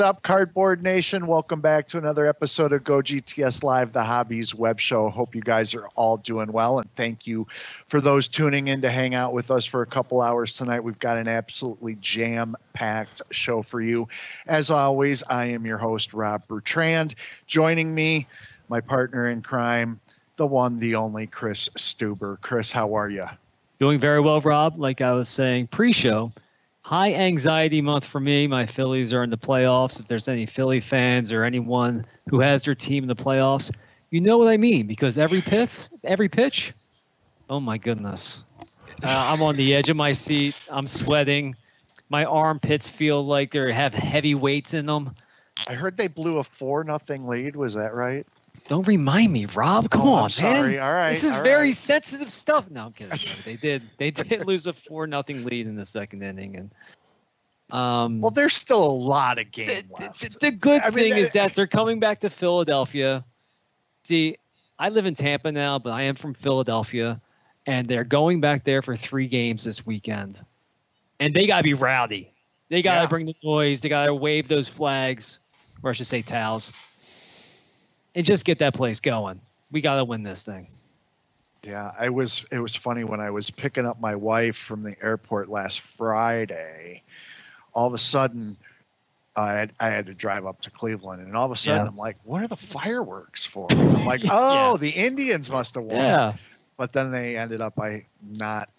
Up, Cardboard Nation? Welcome back to another episode of Go GTS Live, the Hobbies web show. Hope you guys are all doing well, and thank you for those tuning in to hang out with us for a couple hours tonight. We've got an absolutely jam packed show for you. As always, I am your host, Rob Bertrand. Joining me, my partner in crime, the one, the only Chris Stuber. Chris, how are you? Doing very well, Rob. Like I was saying pre show high anxiety month for me. My Phillies are in the playoffs. If there's any Philly fans or anyone who has their team in the playoffs, you know what I mean because every pitch, every pitch, oh my goodness, uh, I'm on the edge of my seat. I'm sweating. My armpits feel like they have heavy weights in them. I heard they blew a four nothing lead. Was that right? Don't remind me, Rob. Come Oh, on, sorry. man. All right. This is very right. sensitive stuff. No, I'm kidding. they did. They did lose a four nothing lead in the second inning, and um. Well, there's still a lot of game the- left. the good I mean, thing is uh, that they're coming back to Philadelphia. See, I live in Tampa now, but I am from Philadelphia, and they're going back there for three games this weekend, and they gotta be rowdy. They gotta Yeah. bring the noise. They gotta wave those flags, or I should say towels, and just get that place going. We gotta win this thing. Yeah, I was. It was funny when I was picking up my wife from the airport last Friday. All of a sudden, I had, I had to drive up to Cleveland, and all of a sudden, Yeah. I'm like, "What are the fireworks for?" I'm like, "Oh, the Indians must have won." Yeah, But then they ended up by not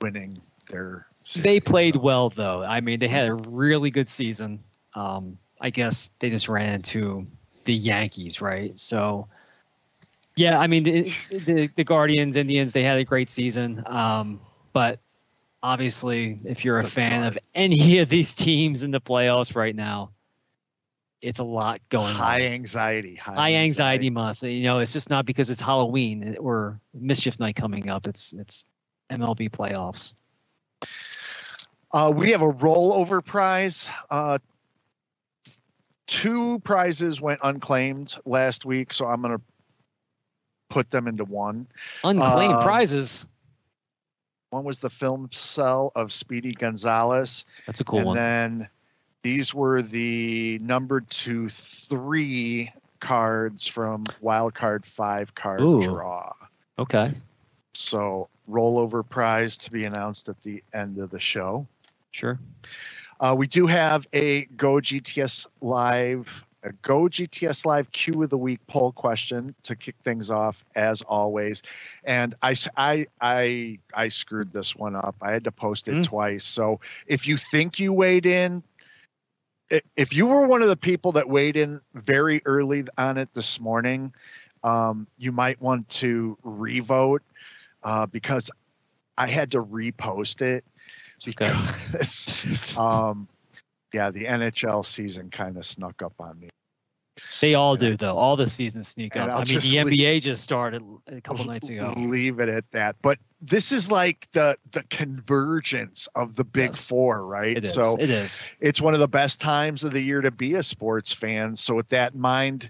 winning their. they played so- well though. I mean, they had a really good season. Um, I guess they just ran into the Yankees, right? So, yeah, I mean, the, the, the Guardians, Indians, they had a great season. Um, but obviously, if you're a fan of any of these teams in the playoffs right now, it's a lot going on. High on. anxiety. High, anxiety. High anxiety month. You know, it's just not because it's Halloween or mischief night coming up. It's it's MLB playoffs. Uh, we have a rollover prize. Uh, two prizes went unclaimed last week, so I'm going to put them into one. Unclaimed Um, prizes. One was the film cell of Speedy Gonzales, That's a cool and one. And then these were the number two three cards from Wild Card Five card Ooh. draw. Okay. So rollover prize to be announced at the end of the show. Sure. Uh, we do have a Go GTS Live, a Go GTS Live Q of the Week poll question to kick things off, as always. And I, I, I, I screwed this one up. I had to post it Mm. twice. So if you think you weighed in, if you were one of the people that weighed in very early on it this morning, um, you might want to revote uh, because I had to repost it. Because um yeah the nhl season kind of snuck up on me They all do though. All the seasons sneak And up. I'll I mean, the leave- NBA just started a couple nights ago. leave it at that but this is like the the convergence of the big Yes. four right It is. so it is. it's one of the best times of the year to be a sports fan so with that in mind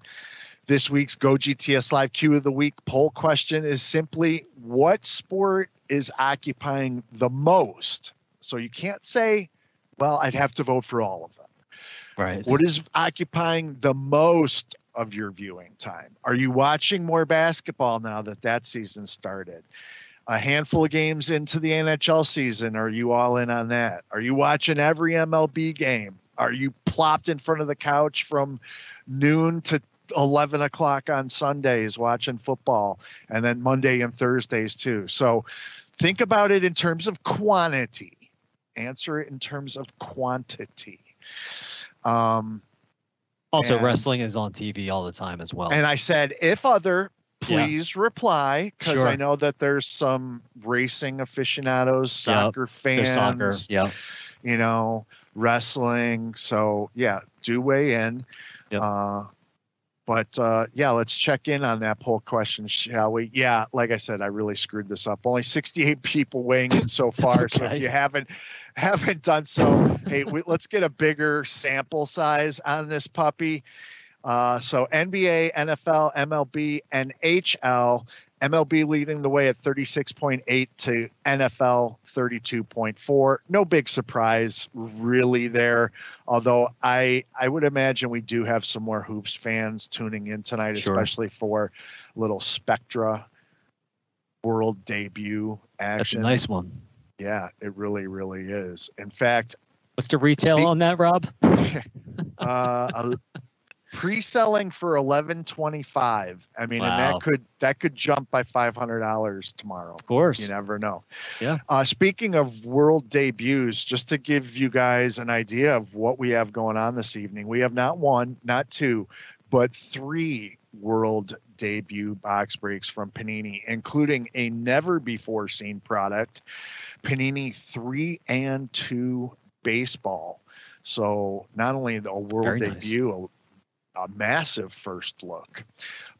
this week's go gts live q of the week poll question is simply what sport is occupying the most so you can't say well i'd have to vote for all of them Right. What is occupying the most of your viewing time? Are you watching more basketball now that that season started? A handful of games into the NHL season, are you all in on that? Are you watching every MLB game? Are you plopped in front of the couch from noon to 11 o'clock on Sundays watching football and then Monday and Thursdays too? So think about it in terms of quantity, answer it in terms of quantity. Um, Also, and- wrestling is on TV all the time as well. and I said, if other, Yeah. please reply because Sure. I know that there's some racing aficionados, soccer There's fans, soccer. Yeah. you know, wrestling. So yeah, do weigh in. Yep. Uh, but uh, yeah, let's check in on that poll question, shall we? Yeah, like I said, I really screwed this up. Only 68 people weighing in so far. So if you haven't haven't done so, hey, we, let's get a bigger sample size on this puppy. Uh, so NBA, NFL, MLB, NHL, MLB leading the way at 36.8 to NFL 32.4. No big surprise really there. Although I I would imagine we do have some more hoops fans tuning in tonight, Sure. especially for little Spectra world debut That's a action. nice one. Yeah, it really, really is. In fact, What's the retail Speak- on that, Rob? uh, pre-selling for eleven twenty-five. I mean, and that could that could jump by five hundred dollars tomorrow. Of course. You never know. Yeah. Uh, speaking of world debuts, just to give you guys an idea of what we have going on this evening, we have not one, not two, but three world debut box breaks from Panini, including a never before seen product, Panini 3 and 2 baseball. So not only a world Very nice. debut, a, a massive first look.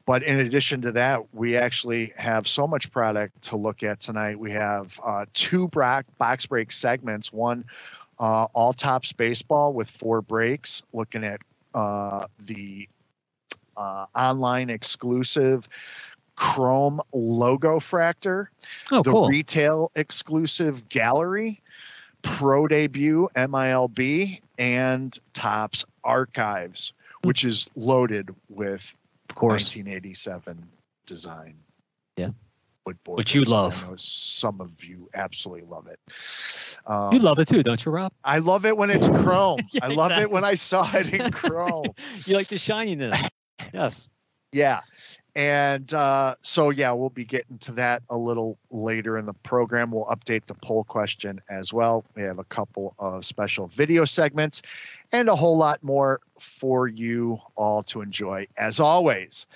But in addition to that, we actually have so much product to look at tonight. We have uh, two box break segments. One, uh, all Topps baseball with four breaks, looking at uh, the uh, online exclusive Chrome Logofractor, Oh, the cool. retail exclusive gallery, pro debut MILB, and Topps archives. Which is loaded with of course. 1987 design. Yeah. Wood Which you love. some of you absolutely love it. Um, You love it too, don't you, Rob? I love it when it's chrome. Yeah, I love it when I saw it in chrome. You like the shininess. yes. Yeah. And uh, so, yeah, we'll be getting to that a little later in the program. We'll update the poll question as well. We have a couple of special video segments and a whole lot more for you all to enjoy, as always.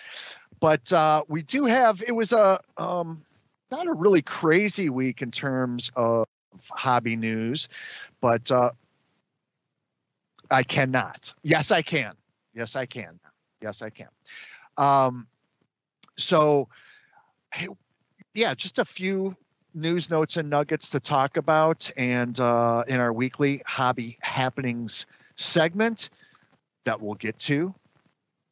But uh, we do have, it was a, um, not a really crazy week in terms of hobby news, but uh, I cannot. Yes, I can. Yes, I can. Yes, I can. Um, so, yeah, just a few news notes and nuggets to talk about, and uh, in our weekly hobby happenings segment that we'll get to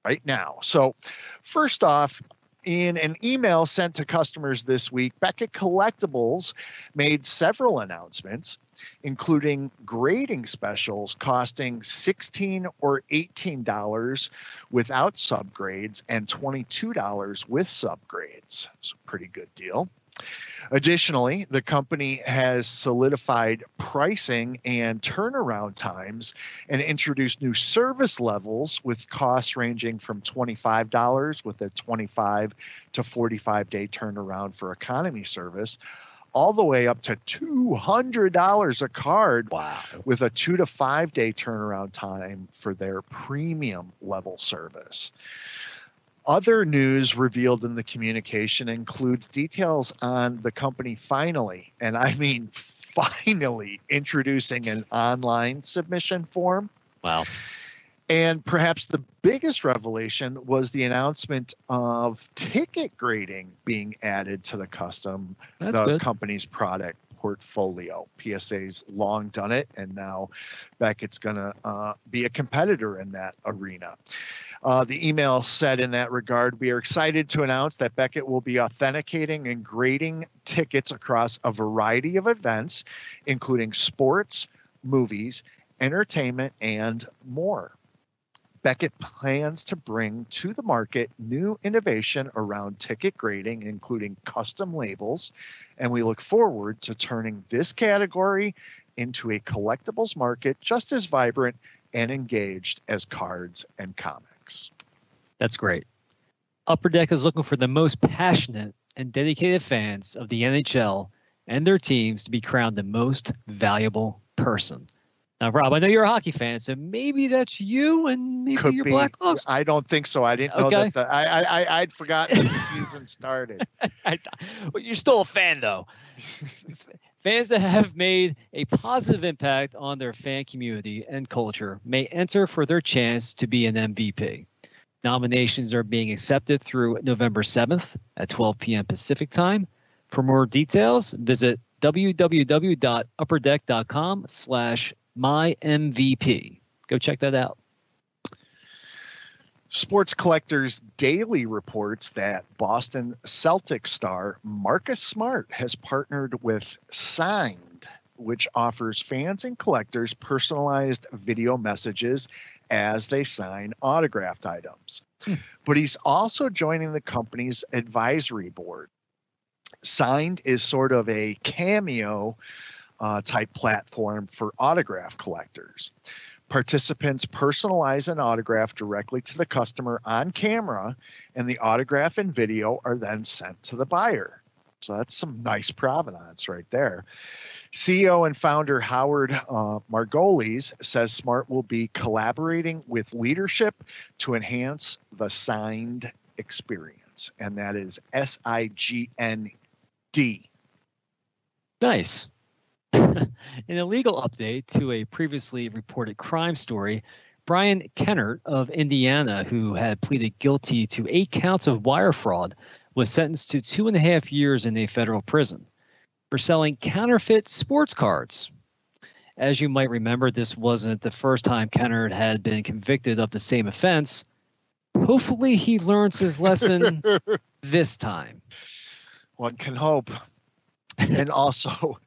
right now. So, first off, in an email sent to customers this week, Beckett Collectibles made several announcements, including grading specials costing 16 or 18 dollars without subgrades and $22 with subgrades. It's a pretty good deal. Additionally, the company has solidified pricing and turnaround times and introduced new service levels with costs ranging from $25 with a 25 to 45 day turnaround for economy service, all the way up to $200 a card Wow. with a two to five day turnaround time for their premium level service. Other news revealed in the communication includes details on the company finally, and I mean finally, introducing an online submission form. Wow. And perhaps the biggest revelation was the announcement of ticket grading being added to the custom That's the good. company's product portfolio. PSA's long done it, and now Beckett's going to uh, be a competitor in that arena. Uh, the email said in that regard, we are excited to announce that Beckett will be authenticating and grading tickets across a variety of events, including sports, movies, entertainment, and more. Beckett plans to bring to the market new innovation around ticket grading, including custom labels, and we look forward to turning this category into a collectibles market just as vibrant and engaged as cards and comics. That's great. Upper Deck is looking for the most passionate and dedicated fans of the NHL and their teams to be crowned the most valuable person. Now, Rob, I know you're a hockey fan, so maybe that's you and maybe Could your be. Blackhawks. I don't think so. I didn't know that. The, I, I I I'd forgotten the season started. I, well, you're still a fan, though. Fans that have made a positive impact on their fan community and culture may enter for their chance to be an MVP. Nominations are being accepted through November 7th at 12 p.m. Pacific time. For more details, visit www.upperdeck.com slash mymvp. Go check that out. Sports Collectors Daily reports that Boston Celtic star Marcus Smart has partnered with Signd, which offers fans and collectors personalized video messages as they sign autographed items. Hmm. But he's also joining the company's advisory board. Signd is sort of a cameo uh, type platform for autograph collectors. Participants personalize an autograph directly to the customer on camera, and the autograph and video are then sent to the buyer. So that's some nice provenance right there. CEO and founder Howard uh, Margolis says Smart will be collaborating with leadership to enhance the Signd experience, and that is S I G N D. Nice. In a legal update to a previously reported crime story, Brian Kennert of Indiana, who had pleaded guilty to eight counts of wire fraud, was sentenced to two and a half years in a federal prison for selling counterfeit sports cards. As you might remember, this wasn't the first time Kennert had been convicted of the same offense. Hopefully, he learns his lesson this time. One can hope. And also,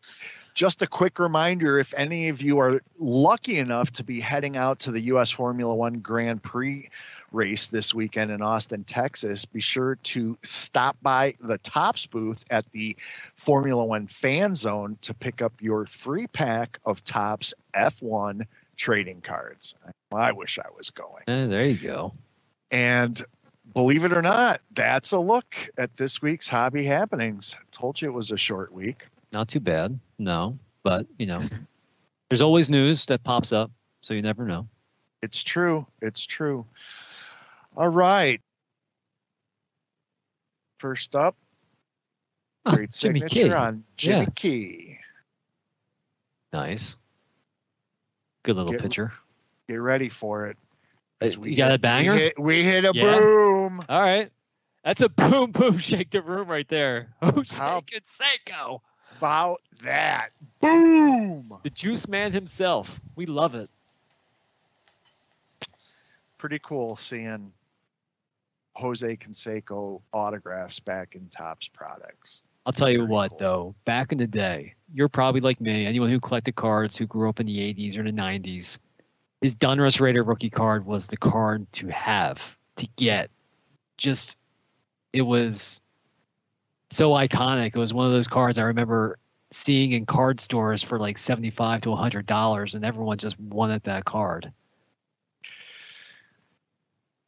just a quick reminder if any of you are lucky enough to be heading out to the US Formula One Grand Prix race this weekend in Austin, Texas, be sure to stop by the Topps booth at the Formula One fan zone to pick up your free pack of Topps F1 trading cards. I wish I was going. Uh, there you go. And believe it or not, that's a look at this week's hobby happenings. I told you it was a short week. Not too bad. No, but you know, there's always news that pops up, so you never know. It's true. It's true. All right. First up, oh, great Jimmy signature Key. on Jimmy yeah. Key. Nice. Good little get, picture. Get ready for it. Uh, you got hit, a banger? We hit, we hit a yeah. boom. All right. That's a boom, boom, shake the room right there. Jose How Canseco. About that. Boom. The juice man himself. We love it. Pretty cool seeing Jose Canseco autographs back in Topps products. I'll tell you what, cool. though, back in the day, you're probably like me, anyone who collected cards who grew up in the 80s or the 90s, his Donruss Rated Rookie card was the card to have, to get. Just, it was so iconic. It was one of those cards I remember seeing in card stores for like 75 to $100, and everyone just wanted that card.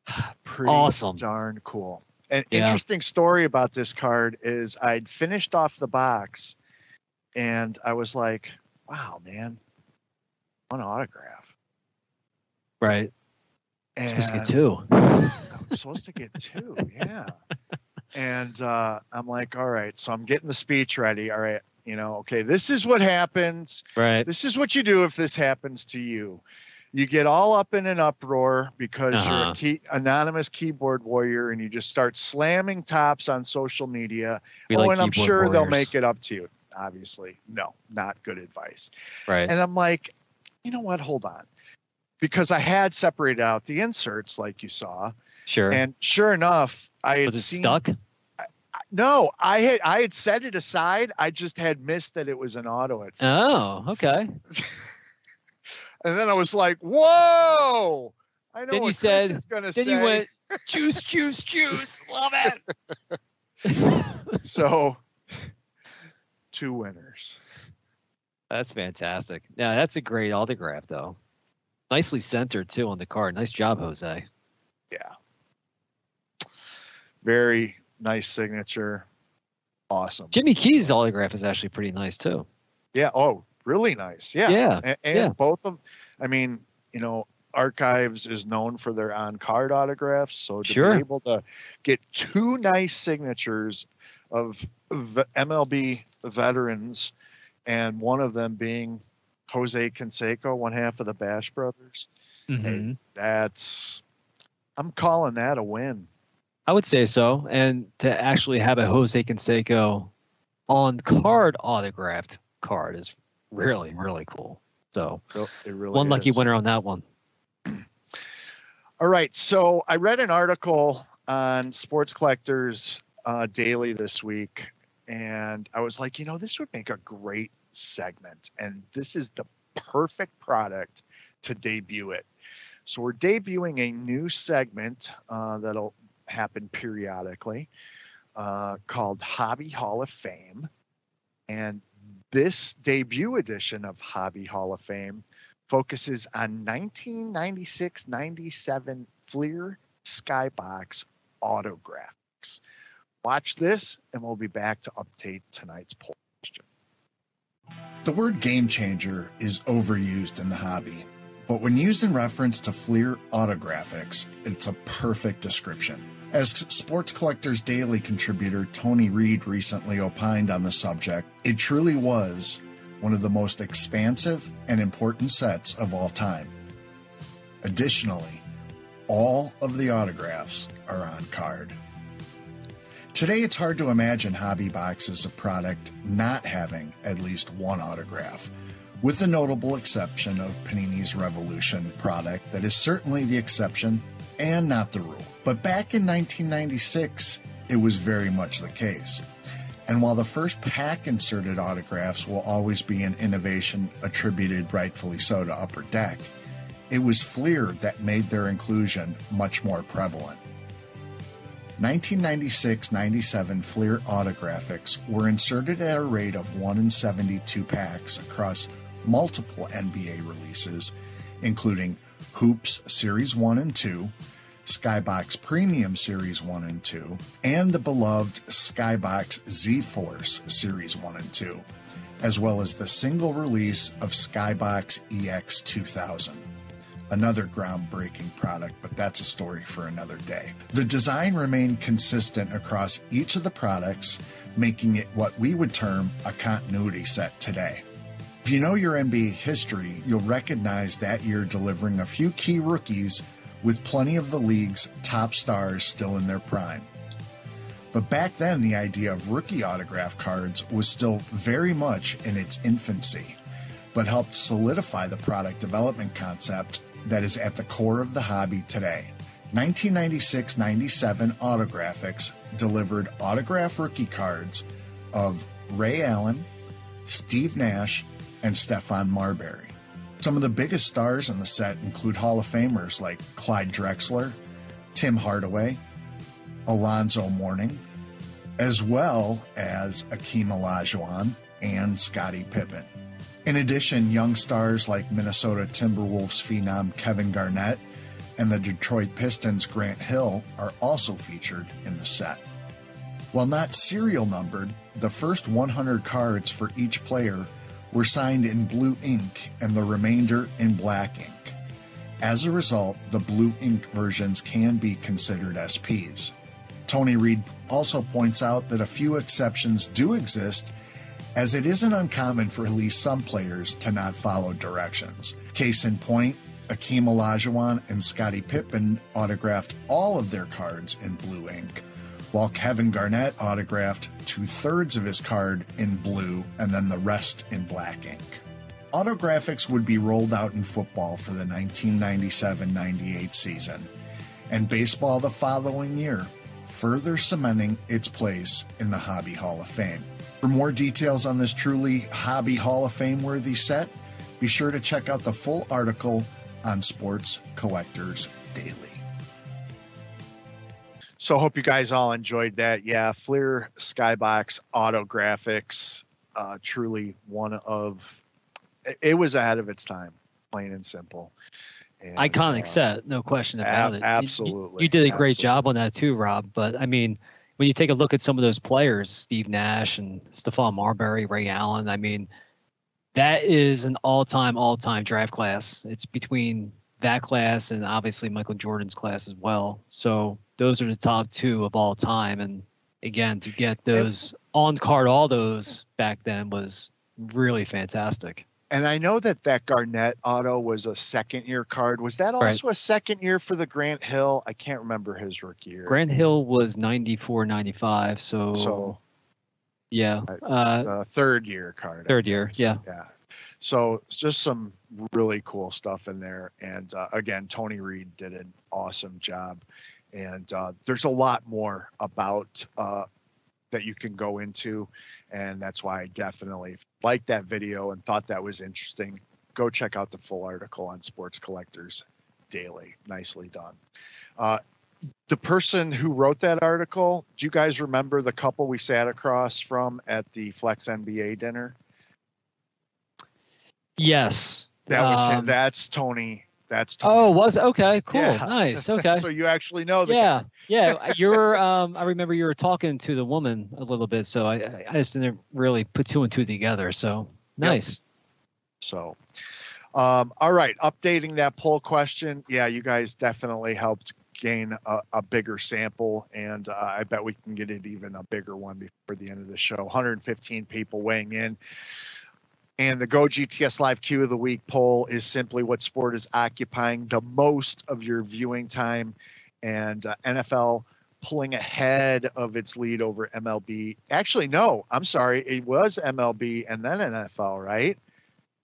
Pretty awesome. darn cool. An yeah. interesting story about this card is I'd finished off the box and I was like, wow, man, one autograph. Right. And supposed to get two. I'm supposed to get two, yeah. And uh, I'm like, all right, so I'm getting the speech ready. All right, you know, okay, this is what happens. Right. This is what you do if this happens to you you get all up in an uproar because uh-huh. you're a uh-huh. key, anonymous keyboard warrior and you just start slamming Topps on social media. We oh, like and I'm sure warriors. they'll make it up to you. Obviously, no, not good advice. Right. And I'm like, you know what? Hold on. Because I had separated out the inserts like you saw. Sure. And sure enough, I had Was it seen, stuck? no, I had I had set it aside. I just had missed that it was an auto at. Oh, okay. And then I was like, whoa. I know then what you said, Chris is going to say. Then you went, juice, juice, juice. Love it. so, two winners. That's fantastic. Yeah, that's a great autograph, though. Nicely centered, too, on the card. Nice job, Jose. Yeah. Very nice signature. Awesome. Jimmy Key's autograph is actually pretty nice, too. Yeah. Oh, really nice. Yeah. Yeah. And, and yeah. both of, I mean, you know, Archives is known for their on card autographs. So to sure. be able to get two nice signatures of MLB veterans, and one of them being Jose Canseco, one half of the Bash brothers, mm-hmm. that's, I'm calling that a win. I would say so. And to actually have a Jose Canseco on card autographed card is really, really cool. So it really one is. lucky winner on that one. All right. So I read an article on Sports Collectors uh, Daily this week, and I was like, you know, this would make a great segment, and this is the perfect product to debut it. So we're debuting a new segment uh, that'll happen periodically uh, called Hobby Hall of Fame. And this debut edition of Hobby Hall of Fame focuses on 1996 97 Fleer Skybox autographics. Watch this, and we'll be back to update tonight's poll question. The word game changer is overused in the hobby, but when used in reference to Fleer autographics, it's a perfect description. As Sports Collectors Daily contributor Tony Reed recently opined on the subject, it truly was one of the most expansive and important sets of all time. Additionally, all of the autographs are on card. Today, it's hard to imagine hobby boxes of product not having at least one autograph, with the notable exception of Panini's Revolution product that is certainly the exception and not the rule. But back in 1996, it was very much the case. And while the first pack inserted autographs will always be an innovation attributed rightfully so to Upper Deck, it was Fleer that made their inclusion much more prevalent. 1996 97 Fleer autographics were inserted at a rate of 1 in 72 packs across multiple NBA releases, including Hoops Series 1 and 2, Skybox Premium Series 1 and 2, and the beloved Skybox Z Force Series 1 and 2, as well as the single release of Skybox EX 2000 another groundbreaking product, but that's a story for another day. The design remained consistent across each of the products, making it what we would term a continuity set today. If you know your NBA history, you'll recognize that year delivering a few key rookies with plenty of the league's top stars still in their prime. But back then, the idea of rookie autograph cards was still very much in its infancy, but helped solidify the product development concept that is at the core of the hobby today. 1996 97 Autographics delivered autograph rookie cards of Ray Allen, Steve Nash, and Stephon Marbury. Some of the biggest stars in the set include Hall of Famers like Clyde Drexler, Tim Hardaway, Alonzo Mourning, as well as Akeem Olajuwon and Scottie Pippen. In addition, young stars like Minnesota Timberwolves phenom Kevin Garnett and the Detroit Pistons Grant Hill are also featured in the set. While not serial numbered, the first 100 cards for each player were signed in blue ink and the remainder in black ink. As a result, the blue ink versions can be considered SPs. Tony Reed also points out that a few exceptions do exist as it isn't uncommon for at least some players to not follow directions. Case in point, Akeem Olajuwon and Scottie Pippen autographed all of their cards in blue ink, while Kevin Garnett autographed two thirds of his card in blue and then the rest in black ink. Autographics would be rolled out in football for the 1997 98 season, and baseball the following year, further cementing its place in the Hobby Hall of Fame. For more details on this truly Hobby Hall of Fame worthy set, be sure to check out the full article on Sports Collectors Daily. So, I hope you guys all enjoyed that. Yeah, Fleer Skybox Autographics, uh, truly one of it was ahead of its time, plain and simple. And, Iconic uh, set, no question about it. Absolutely, you, you, did a great absolutely. job on that too, Rob. But I mean, when you take a look at some of those players, Steve Nash and Stephon Marbury, Ray Allen, I mean, that is an all-time, all-time draft class. It's between that class and obviously Michael Jordan's class as well. So those are the top two of all time. And again, to get those on card, all those back then was really fantastic and I know that that Garnett auto was a second year card. Was that also right. a second year for the Grant Hill? I can't remember his rookie year. Grant Hill was 94, 95. So, so yeah, uh, third year card. Third year, yeah. Yeah. So it's just some really cool stuff in there. And uh, again, Tony Reed did an awesome job. And uh, there's a lot more about uh, that you can go into. And that's why I definitely liked that video and thought that was interesting. Go check out the full article on Sports Collectors Daily. Nicely done. Uh, the person who wrote that article, do you guys remember the couple we sat across from at the Flex NBA dinner? Yes. That was him. Um, That's Tony. That's Tony. Oh, was okay. Cool. Yeah. Nice. Okay. so you actually know the yeah. Yeah. You're. Um. I remember you were talking to the woman a little bit, so I. I- just didn't really put two and two together. So nice. So, um, all right, updating that poll question. Yeah, you guys definitely helped gain a, a bigger sample, and uh, I bet we can get it even a bigger one before the end of the show. 115 people weighing in. And the Go GTS Live Q of the Week poll is simply what sport is occupying the most of your viewing time. And uh, NFL pulling ahead of its lead over MLB. Actually, no, I'm sorry. It was MLB and then NFL, right?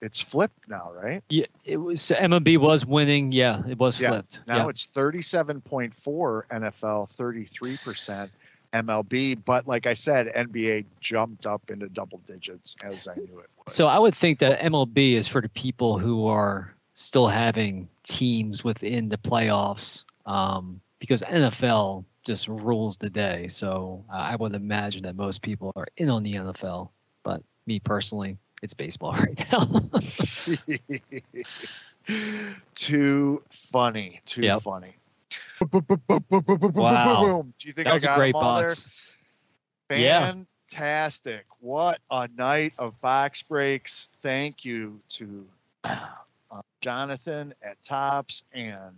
It's flipped now, right? Yeah. It was MLB was winning. Yeah. It was Yeah, flipped. Now yeah. it's 37.4 NFL, 33% MLB. But like I said, NBA jumped up into double digits as I knew it would. So I would think that MLB is for the people who are still having teams within the playoffs, um, because NFL just rules the day. So uh, I would imagine that most people are in on the NFL. But me personally, it's baseball right now. too funny. Too Yep. funny. Wow. Do you think that I was a great them all box. there? Yeah. Fantastic. What a night of box breaks. Thank you to uh, Jonathan at Topps and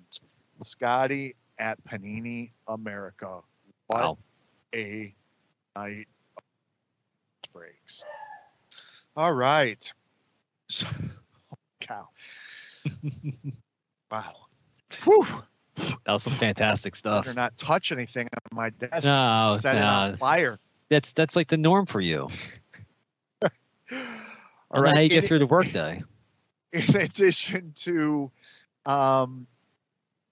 Scotty at Panini America. What Wow. a night of box breaks. All right. So, cow. wow. Whew. That was some fantastic stuff. Better not touch anything on my desk. No, Set it on no. fire. That's that's like the norm for you. All All right. how you get in- through the workday. in addition to um,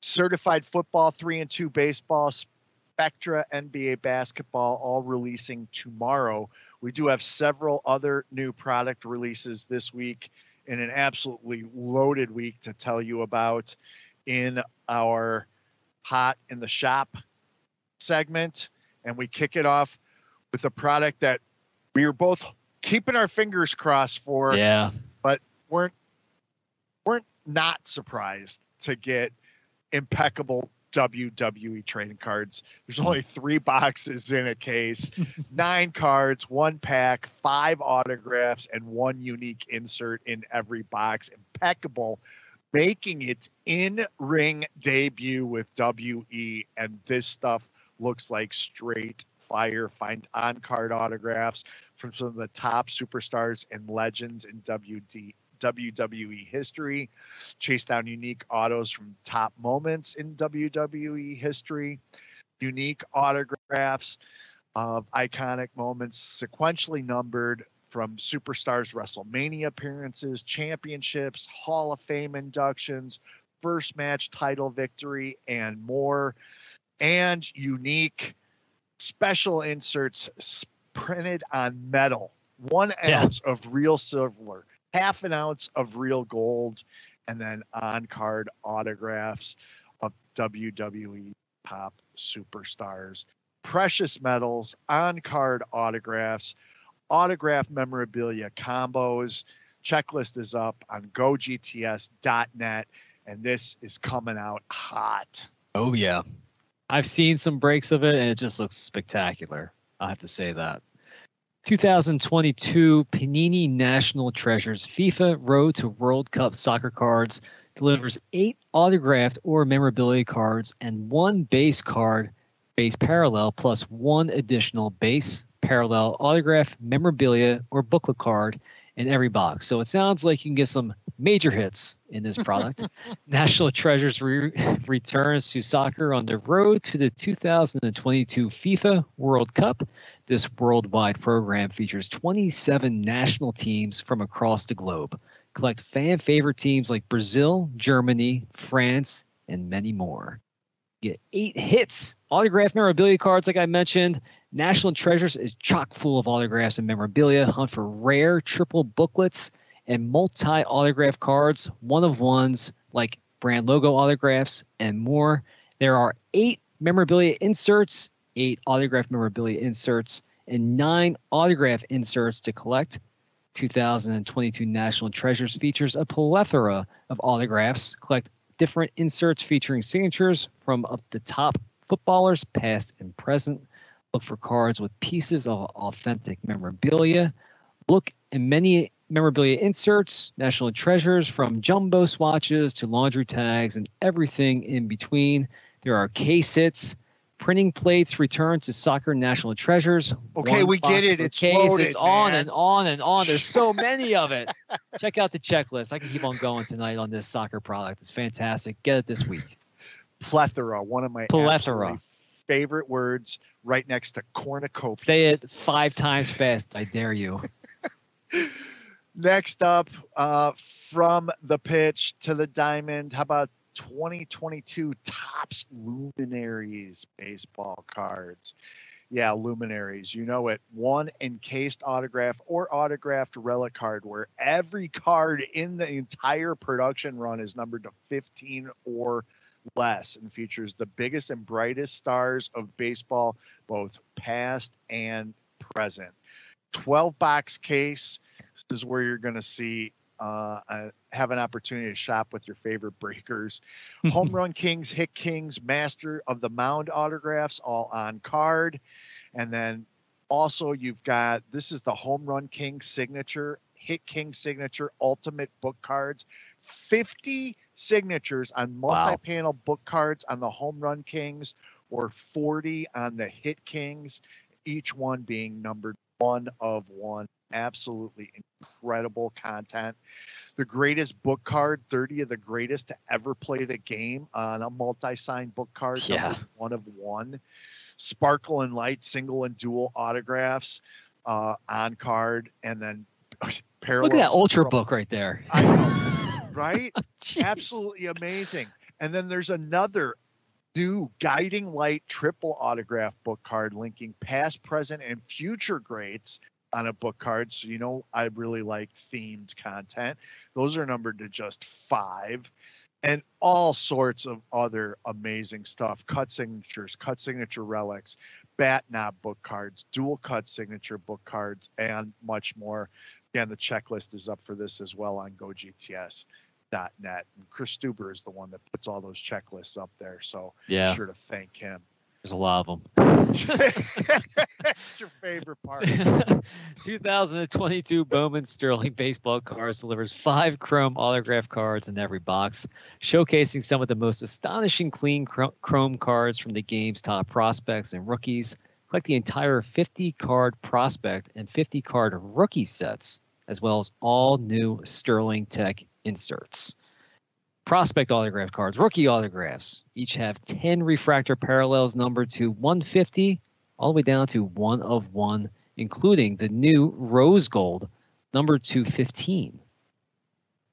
certified football, three and two baseball, Spectra NBA basketball, all releasing tomorrow. We do have several other new product releases this week in an absolutely loaded week to tell you about in our hot in the shop segment. And we kick it off with a product that we are both keeping our fingers crossed for Yeah. But weren't weren't not surprised to get impeccable WWE trading cards. There's only three boxes in a case, nine cards, one pack, five autographs, and one unique insert in every box. Impeccable, making its in-ring debut with WE, and this stuff looks like straight fire. Find on-card autographs from some of the top superstars and legends in WD, WWE history. Chase down unique autos from top moments in WWE history. Unique autographs of iconic moments sequentially numbered from superstars WrestleMania appearances, championships, Hall of Fame inductions, first match title victory, and more. And unique special inserts printed on metal, one Yeah. ounce of real silver, half an ounce of real gold, and then on card autographs of WWE pop superstars, precious metals, on card autographs, autograph memorabilia combos. Checklist is up on gogts.net, and this is coming out hot. Oh yeah. I've seen some breaks of it and it just looks spectacular. I have to say that. 2022 Panini National Treasures FIFA Road to World Cup soccer cards delivers eight autographed or memorabilia cards and one base card, base parallel, plus one additional base parallel autograph memorabilia or booklet card in every box. So it sounds like you can get some major hits in this product. National Treasures re- returns to soccer on the road to the 2022 FIFA World Cup. This worldwide program features 27 national teams from across the globe. Collect fan favorite teams like Brazil, Germany, France, and many more. Get eight hits, autograph memorabilia cards, like I mentioned. National Treasures is chock full of autographs and memorabilia. Hunt for rare triple booklets and multi autograph cards, one of ones like brand logo autographs, and more. There are eight memorabilia inserts, eight autograph memorabilia inserts, and nine autograph inserts to collect. 2022 National Treasures features a plethora of autographs. Collect different inserts featuring signatures from up the top footballers, past and present. Look for cards with pieces of authentic memorabilia. Look in many memorabilia inserts, national treasures from jumbo swatches to laundry tags and everything in between. There are case hits, printing plates return to soccer national treasures. Okay, we get it. It's case. loaded, it's on man. and on and on. There's so many of it. Check out the checklist. I can keep on going tonight on this soccer product. It's fantastic. Get it this week. Plethora, one of my Plethora. favorite words, right next to cornucopia. Say it five times fast. I dare you. Next up, uh, from the pitch to the diamond, how about 2022 Topps Luminaries baseball cards? Yeah, Luminaries. You know it. One encased autograph or autographed relic card where every card in the entire production run is numbered to 15 or less and features the biggest and brightest stars of baseball, both past and present. 12 box case. This is where you're going to see uh, uh, have an opportunity to shop with your favorite breakers. Home Run Kings, Hit Kings, Master of the Mound autographs, all on card. And then also you've got this is the Home Run King signature, Hit King signature, Ultimate book cards. 50 signatures on multi-panel book cards on the Home Run Kings or 40 on the Hit Kings, each one being numbered one of one. Absolutely incredible content. The greatest book card, 30 of the greatest to ever play the game on a multi-signed book card, Yeah. one of one. Sparkle and light, single and dual autographs uh, on card, and then parallels. Look at that ultra from- book right there. Know, right? Jeez. Absolutely amazing. And then there's another new guiding light triple autograph book card linking past, present, and future greats on a book card. So you know I really like themed content. Those are numbered to just five. And all sorts of other amazing stuff. Cut signatures, cut signature relics, bat knob book cards, dual cut signature book cards, and much more. Again, the checklist is up for this as well on GoGTS net and chris stuber is the one that puts all those checklists up there so Yeah, be sure to thank him there's a lot of them. What's your favorite part 2022 Bowman Sterling baseball cards delivers five chrome autograph cards in every box, showcasing some of the most astonishing clean chrome cards from the game's top prospects and rookies. Collect the entire 50 card prospect and 50 card rookie sets, as well as all new Sterling Tech inserts. Prospect autograph cards, rookie autographs, each have 10 refractor parallels numbered to 150 all the way down to one of one, including the new rose gold number 215.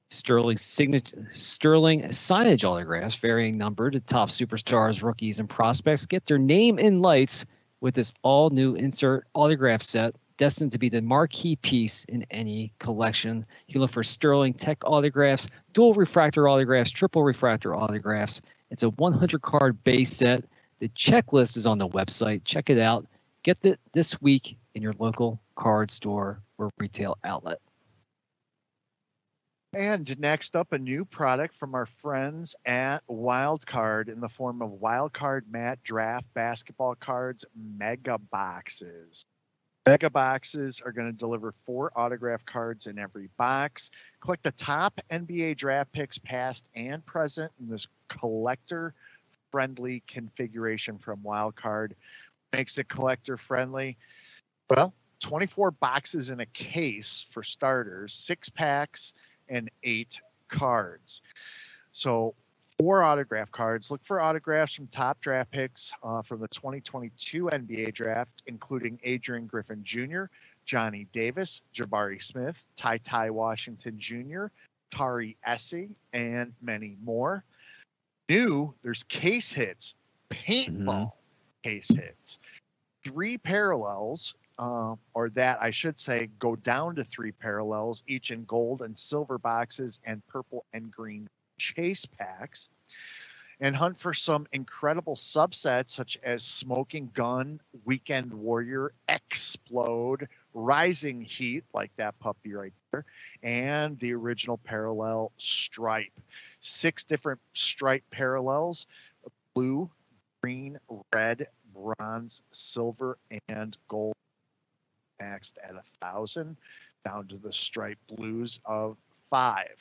Sterling signature, Sterling signage autographs, varying number to top superstars, rookies, and prospects, get their name in lights with this all new insert autograph set, destined to be the marquee piece in any collection. You look for Sterling Tech autographs, dual refractor autographs, triple refractor autographs. It's a 100 card base set. The checklist is on the website. Check it out. Get it this week in your local card store or retail outlet. and next up a new product from our friends at wildcard in the form of wildcard Matte draft basketball cards mega boxes mega boxes are going to deliver four autograph cards in every box. Collect the top nba draft picks past and present in this collector friendly configuration from wildcard makes it collector friendly. Well 24 boxes in a case for starters, six packs, and eight cards. So four autograph cards. Look for autographs from top draft picks uh, from the 2022 NBA draft, including Adrian Griffin Jr., Johnny Davis, Jabari Smith, Ty Ty Washington Jr., Tari Eason, and many more. New, there's case hits, paintball mm-hmm. case hits, three parallels, uh, or that I should say, go down to three parallels, each in gold and silver boxes and purple and green chase packs and hunt for some incredible subsets such as Smoking Gun, Weekend Warrior, Explode, Rising Heat, like that puppy right there, and the original parallel stripe. Six different stripe parallels blue, green, red, bronze, silver, and gold. Maxed at a thousand, down to the stripe blues of five.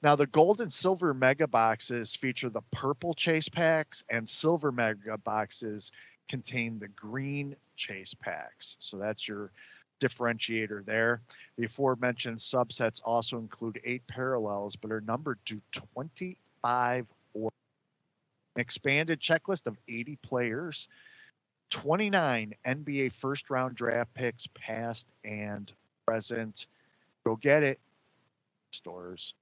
Now, the gold and silver mega boxes feature the purple chase packs, and silver mega boxes contain the green chase packs. So that's your differentiator there. The aforementioned subsets also include eight parallels, but are numbered to 25 or an expanded checklist of 80 players, 29 NBA first round draft picks, past and present. Go get it. Stores.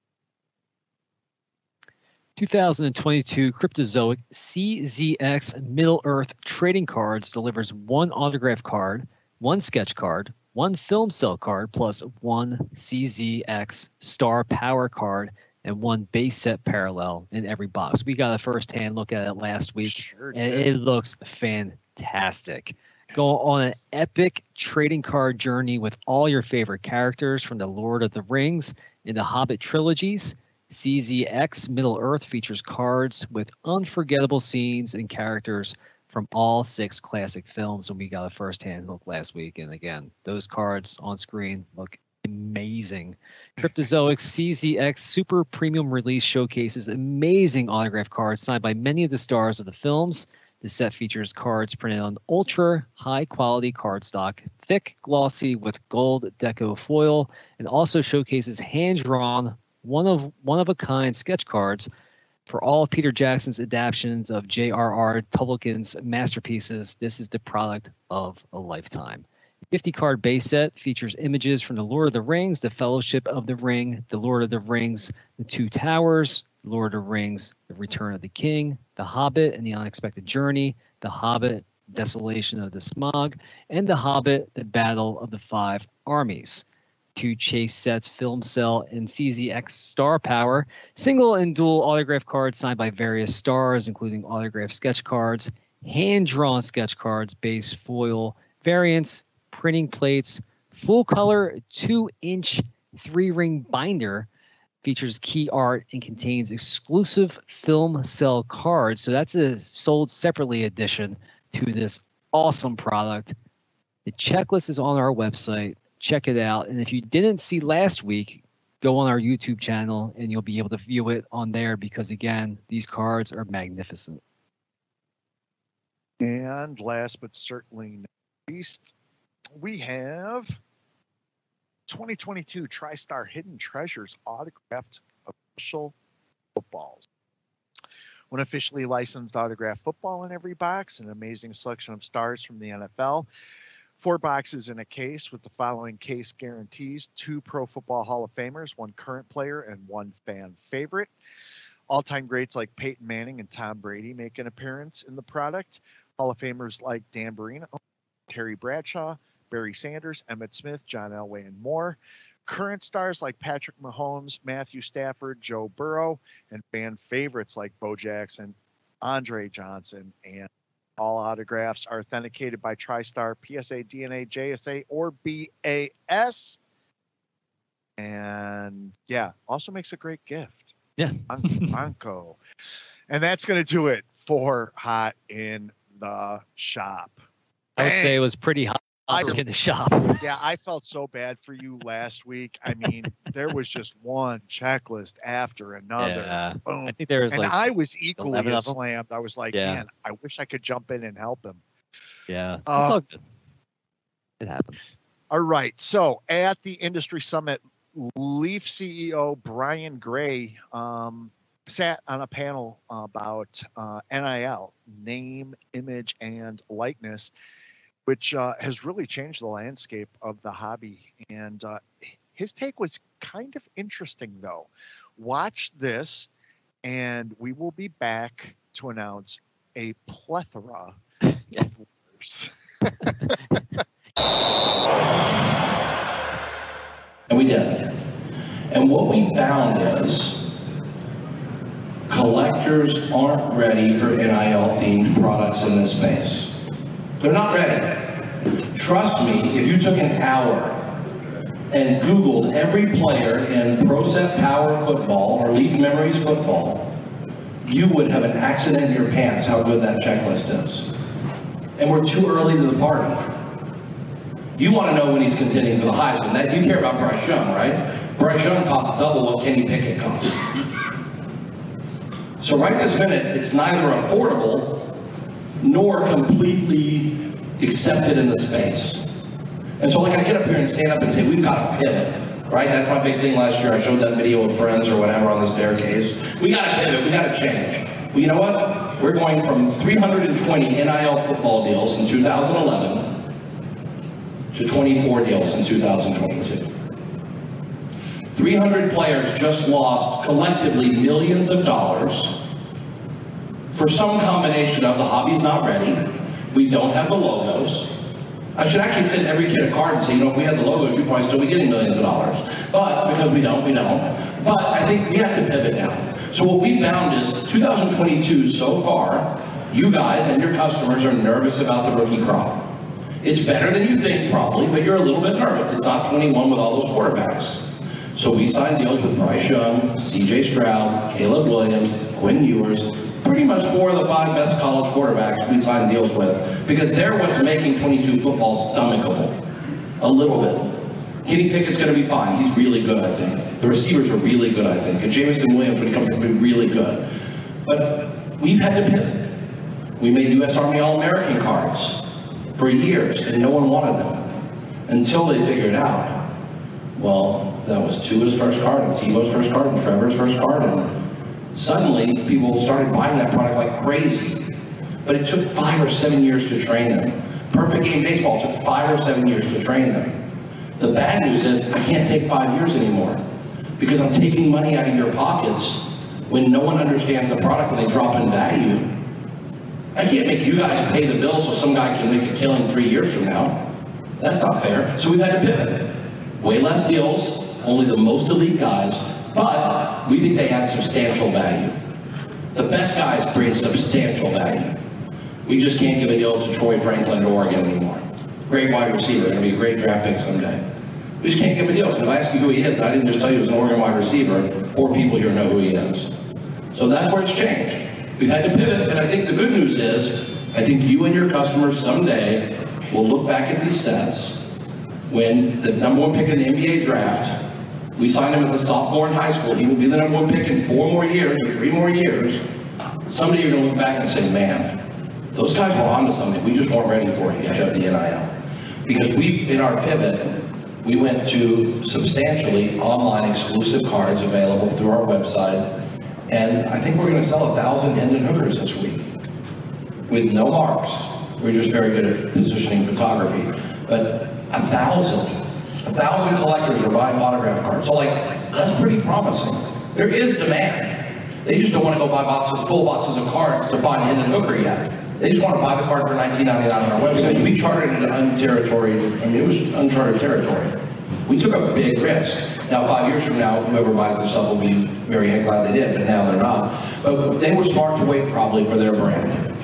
2022 Cryptozoic CZX Middle Earth Trading Cards delivers one autograph card, one sketch card, one film cell card, plus one CZX Star Power card, and one base set parallel in every box. We got a first hand look at it last week, sure and it looks fantastic. Go on an epic trading card journey with all your favorite characters from the Lord of the Rings and the Hobbit trilogies CZX Middle Earth features cards with unforgettable scenes and characters from all six classic films. And we got a first-hand look last week, and again, those cards on screen look amazing. Cryptozoic CZX Super Premium Release showcases amazing autograph cards signed by many of the stars of the films. The set features cards printed on ultra high quality cardstock, thick, glossy with gold deco foil, and also showcases hand drawn one of one of a kind sketch cards for all of Peter Jackson's adaptations of J.R.R. Tolkien's masterpieces. This is the product of a lifetime. 50 card base set features images from The Lord of the Rings, The Fellowship of the Ring, The Lord of the Rings, The Two Towers, Lord of the Rings, The Return of the King, The Hobbit and the Unexpected Journey, The Hobbit, Desolation of the Smaug, and The Hobbit, The Battle of the Five Armies two chase sets, film cell, and CZX star power, single and dual autograph cards signed by various stars, including autograph sketch cards, hand drawn sketch cards, base foil variants, printing plates, full color two inch three ring binder. Features key art and contains exclusive film cell cards. So that's a sold separately edition to this awesome product. The checklist is on our website check it out. And if you didn't see last week, go on our YouTube channel and you'll be able to view it on there because, again, these cards are magnificent. And last but certainly not least, we have 2022 TriStar Hidden Treasures autographed official footballs. One officially licensed autographed football in every box, an amazing selection of stars from the NFL. Four boxes in a case with the following case guarantees two Pro Football Hall of Famers, one current player, and one fan favorite. All time greats like Peyton Manning and Tom Brady make an appearance in the product. Hall of Famers like Dan Marino, Terry Bradshaw, Barry Sanders, Emmitt Smith, John Elway, and more. Current stars like Patrick Mahomes, Matthew Stafford, Joe Burrow, and fan favorites like Bo Jackson, Andre Johnson, and all autographs are authenticated by TriStar, PSA, DNA, JSA, or BAS. And yeah, also makes a great gift. Yeah. Anko. and that's going to do it for Hot in the Shop. I would say it was pretty hot I was in the shop. Yeah, I felt so bad for you last week. I mean, there was just one checklist after another. Yeah. Boom. I think there was and like I was equally slammed. I was like, yeah. man, I wish I could jump in and help him. Yeah. Uh, it's all good. It happens. All right. So at the industry summit, Leaf CEO Brian Gray um, sat on a panel about uh, NIL, name, image, and likeness, which uh, has really changed the landscape of the hobby. And uh, his take was kind of interesting, though. Watch this, and we will be back to announce a plethora of winners. and we did. And what we found is collectors aren't ready for NIL themed products in this space. They're not ready. Trust me, if you took an hour and Googled every player in ProSet Power football or Leaf Memories football, you would have an accident in your pants how good that checklist is. And we're too early to the party. You want to know when he's contending for the Heisman. That you care about Bryce Young, right? Bryce Young costs double what Kenny Pickett costs. So right this minute, it's neither affordable nor completely accepted in the space. And so like I get up here and stand up and say, we've got to pivot, right? That's my big thing last year. I showed that video of friends or whatever on the staircase. We got to pivot, we got to change. Well, you know what? We're going from 320 NIL football deals in 2011 to 24 deals in 2022. 300 players just lost collectively millions of dollars for some combination of the hobby's not ready, we don't have the logos. I should actually send every kid a card and say, you know, if we had the logos, you'd probably still be getting millions of dollars. But because we don't, we don't. But I think we have to pivot now. So what we found is 2022 so far, you guys and your customers are nervous about the rookie crop. It's better than you think probably, but you're a little bit nervous. It's not 21 with all those quarterbacks. So we signed deals with Bryce Young, CJ Stroud, Caleb Williams, Quinn Ewers, pretty much four of the five best college quarterbacks we signed deals with because they're what's making 22 football stomachable. A little bit. Kenny Pickett's going to be fine. He's really good, I think. The receivers are really good, I think. And Jameson Williams, when he comes will be really good. But we've had to pivot. We made U.S. Army All-American cards for years, and no one wanted them until they figured out, well, that was Tua's first card, and Tebow's first card, and Trevor's first card, and suddenly people started buying that product like crazy. But it took five or seven years to train them. Perfect Game Baseball took five or seven years to train them. The bad news is I can't take five years anymore because I'm taking money out of your pockets when no one understands the product and they drop in value. I can't make you guys pay the bill so some guy can make a killing three years from now. That's not fair. So we've had to pivot. Way less deals, only the most elite guys, but we think they add substantial value. The best guys bring substantial value. We just can't give a deal to Troy Franklin to Oregon anymore great wide receiver, going to be a great draft pick someday. We just can't give a deal because if I ask you who he is, I didn't just tell you he was an Oregon wide receiver, four people here know who he is. So that's where it's changed. We've had to pivot, and I think the good news is, I think you and your customers someday will look back at these sets when the number one pick in the NBA draft, we signed him as a sophomore in high school, he will be the number one pick in four more years or three more years. Someday you're going to look back and say, man, those guys were onto something. We just weren't ready for it yet, of the NIL because we, in our pivot, we went to substantially online exclusive cards available through our website. And I think we're going to sell a thousand Hendon Hookers this week with no marks. We're just very good at positioning photography. But a thousand, a thousand collectors are buying autograph cards. So like, that's pretty promising. There is demand. They just don't want to go buy boxes, full boxes of cards to find Hendon Hooker yet. They just want to buy the card for $19.99 on our website. We chartered into unterritory, I mean, it was uncharted territory. We took a big risk. Now, five years from now, whoever buys the stuff will be very glad they did, but now they're not. But they were smart to wait probably for their brand.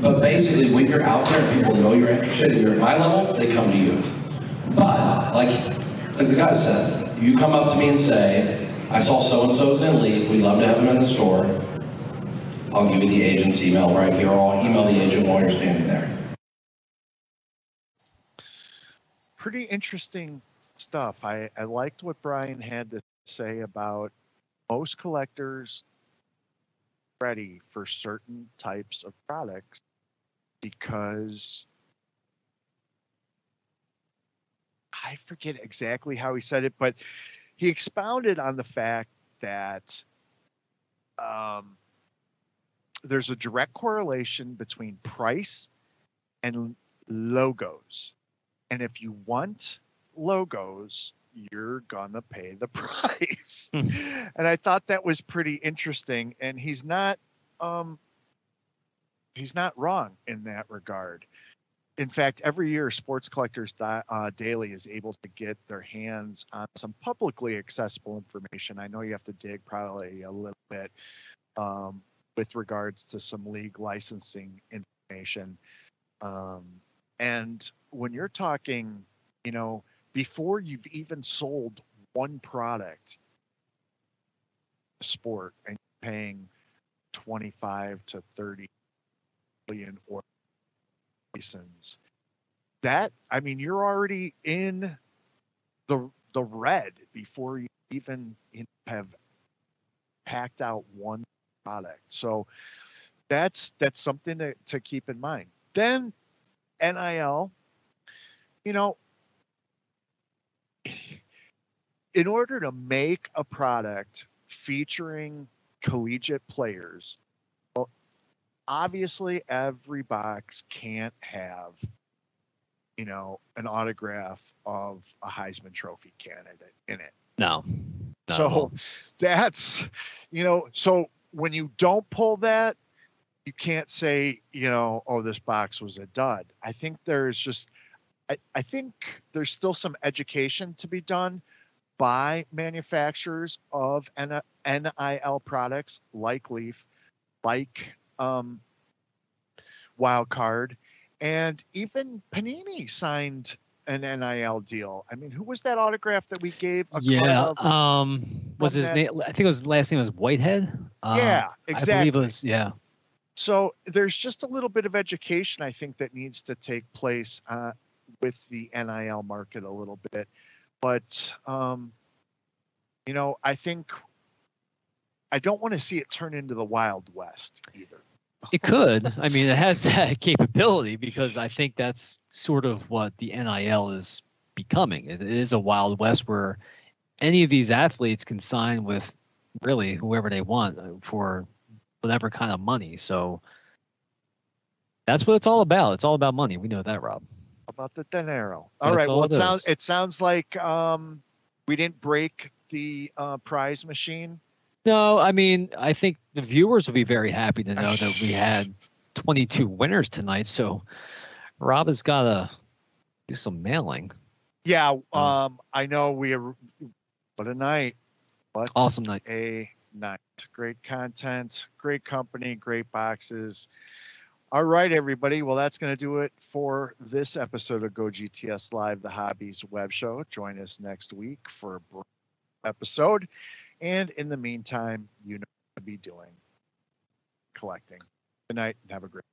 But basically, when you're out there and people know you're interested and you're at my level, they come to you. But, like, like the guy said, you come up to me and say, I saw so-and-so's in Leaf, we'd love to have them in the store. I'll give you the agent's email right here, or I'll email the agent while you're standing there. Pretty interesting stuff. I, I liked what Brian had to say about most collectors ready for certain types of products because I forget exactly how he said it, but he expounded on the fact that um, there's a direct correlation between price and logos. And if you want logos, you're gonna pay the price. Hmm. and I thought that was pretty interesting. And he's not um he's not wrong in that regard. In fact, every year Sports Collectors uh, Daily is able to get their hands on some publicly accessible information. I know you have to dig probably a little bit um, with regards to some league licensing information. Um, and when you're talking, you know, before you've even sold one product, sport, and paying 25 to 30 million or that I mean, you're already in the the red before you even have packed out one product. So that's that's something to, to keep in mind. Then NIL, you know, in order to make a product featuring collegiate players, obviously every box can't have, you know, an autograph of a Heisman Trophy candidate in it. No. So that's, you know, so when you don't pull that, you can't say, you know, oh, this box was a dud. I think there's just, I, I think there's still some education to be done by manufacturers of N- NIL products like Leaf, like um, Wildcard, and even Panini signed an NIL deal. I mean, who was that autograph that we gave? A yeah. Um, was his that- name? I think his last name was Whitehead. Um, yeah, I exactly. believe it was. Yeah. So there's just a little bit of education I think that needs to take place uh, with the NIL market a little bit, but um, you know I think I don't want to see it turn into the Wild West either. It could. I mean, it has that capability because I think that's sort of what the NIL is becoming. It is a wild west where any of these athletes can sign with really whoever they want for whatever kind of money. So that's what it's all about. It's all about money. We know that, Rob. about the dinero. All right. all Well, it it sounds it sounds like um, we didn't break the uh, prize machine. No, I mean, I think the viewers will be very happy to know that we had 22 winners tonight. So Rob has got to do some mailing. Yeah. Oh. Um, I know we. are What a night. What Awesome night. a night. Great content, great company, great boxes. All right, everybody. Well, that's going to do it for this episode of Go GTS Live, the Hobbies web show. Join us next week for a episode. And in the meantime, you know what to be doing collecting. Good night and have a great